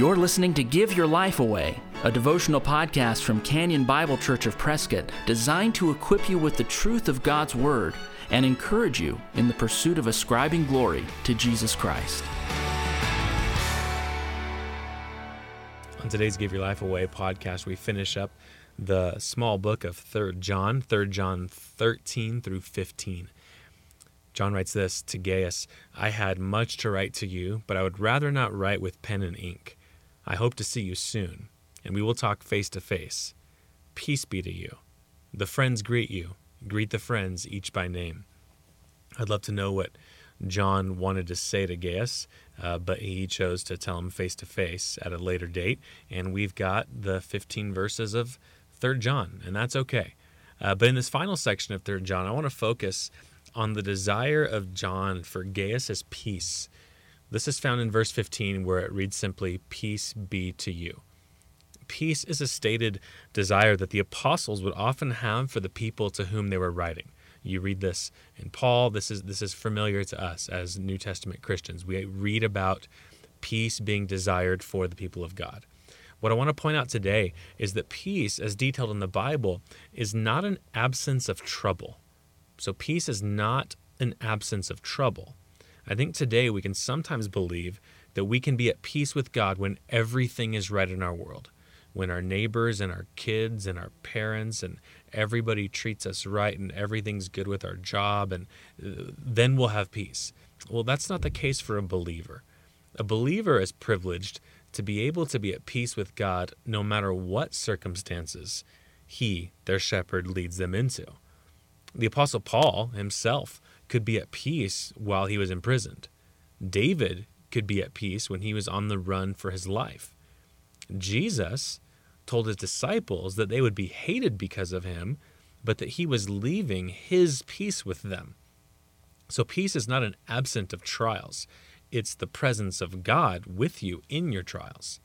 You're listening to Give Your Life Away, a devotional podcast from Canyon Bible Church of Prescott designed to equip you with the truth of God's Word and encourage you in the pursuit of ascribing glory to Jesus Christ. On today's Give Your Life Away podcast, we finish up the small book of 3rd John, 3rd John 13 through 15. John writes this to Gaius I had much to write to you, but I would rather not write with pen and ink. I hope to see you soon, and we will talk face to face. Peace be to you. The friends greet you. Greet the friends, each by name. I'd love to know what John wanted to say to Gaius, uh, but he chose to tell him face to face at a later date. And we've got the 15 verses of 3rd John, and that's okay. Uh, but in this final section of 3rd John, I want to focus on the desire of John for Gaius's peace this is found in verse 15, where it reads simply, Peace be to you. Peace is a stated desire that the apostles would often have for the people to whom they were writing. You read this in Paul. This is this is familiar to us as New Testament Christians. We read about peace being desired for the people of God. What I want to point out today is that peace, as detailed in the Bible, is not an absence of trouble. So peace is not an absence of trouble. I think today we can sometimes believe that we can be at peace with God when everything is right in our world, when our neighbors and our kids and our parents and everybody treats us right and everything's good with our job, and uh, then we'll have peace. Well, that's not the case for a believer. A believer is privileged to be able to be at peace with God no matter what circumstances He, their shepherd, leads them into. The Apostle Paul himself could be at peace while he was imprisoned. David could be at peace when he was on the run for his life. Jesus told his disciples that they would be hated because of him, but that he was leaving his peace with them. So, peace is not an absence of trials, it's the presence of God with you in your trials.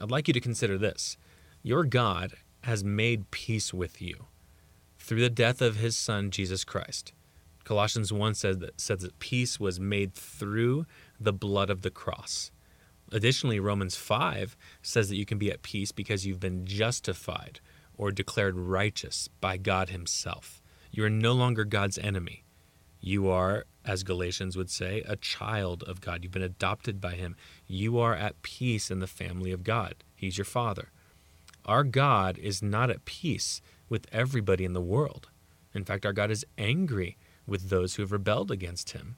I'd like you to consider this your God has made peace with you through the death of his Son, Jesus Christ. Colossians 1 says that, says that peace was made through the blood of the cross. Additionally, Romans 5 says that you can be at peace because you've been justified or declared righteous by God Himself. You are no longer God's enemy. You are, as Galatians would say, a child of God. You've been adopted by Him. You are at peace in the family of God. He's your Father. Our God is not at peace with everybody in the world. In fact, our God is angry with those who have rebelled against him.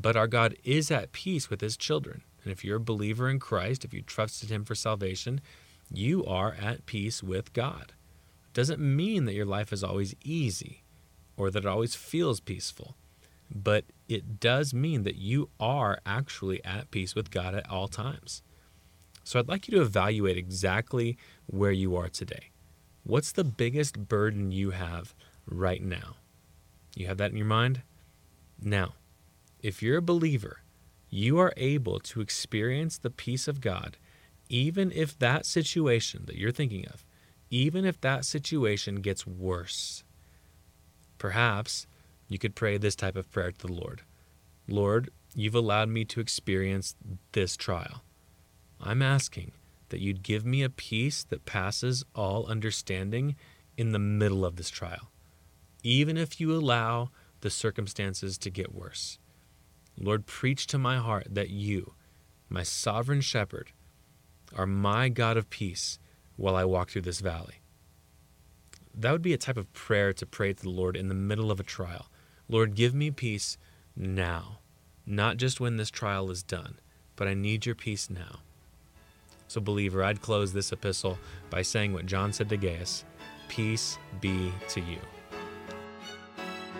But our God is at peace with his children. And if you're a believer in Christ, if you trusted him for salvation, you are at peace with God. It doesn't mean that your life is always easy or that it always feels peaceful, but it does mean that you are actually at peace with God at all times. So I'd like you to evaluate exactly where you are today. What's the biggest burden you have right now? You have that in your mind? Now, if you're a believer, you are able to experience the peace of God, even if that situation that you're thinking of, even if that situation gets worse. Perhaps you could pray this type of prayer to the Lord Lord, you've allowed me to experience this trial. I'm asking that you'd give me a peace that passes all understanding in the middle of this trial even if you allow the circumstances to get worse. Lord, preach to my heart that you, my sovereign shepherd, are my God of peace while I walk through this valley. That would be a type of prayer to pray to the Lord in the middle of a trial. Lord, give me peace now, not just when this trial is done, but I need your peace now. So, believer, I'd close this epistle by saying what John said to Gaius Peace be to you.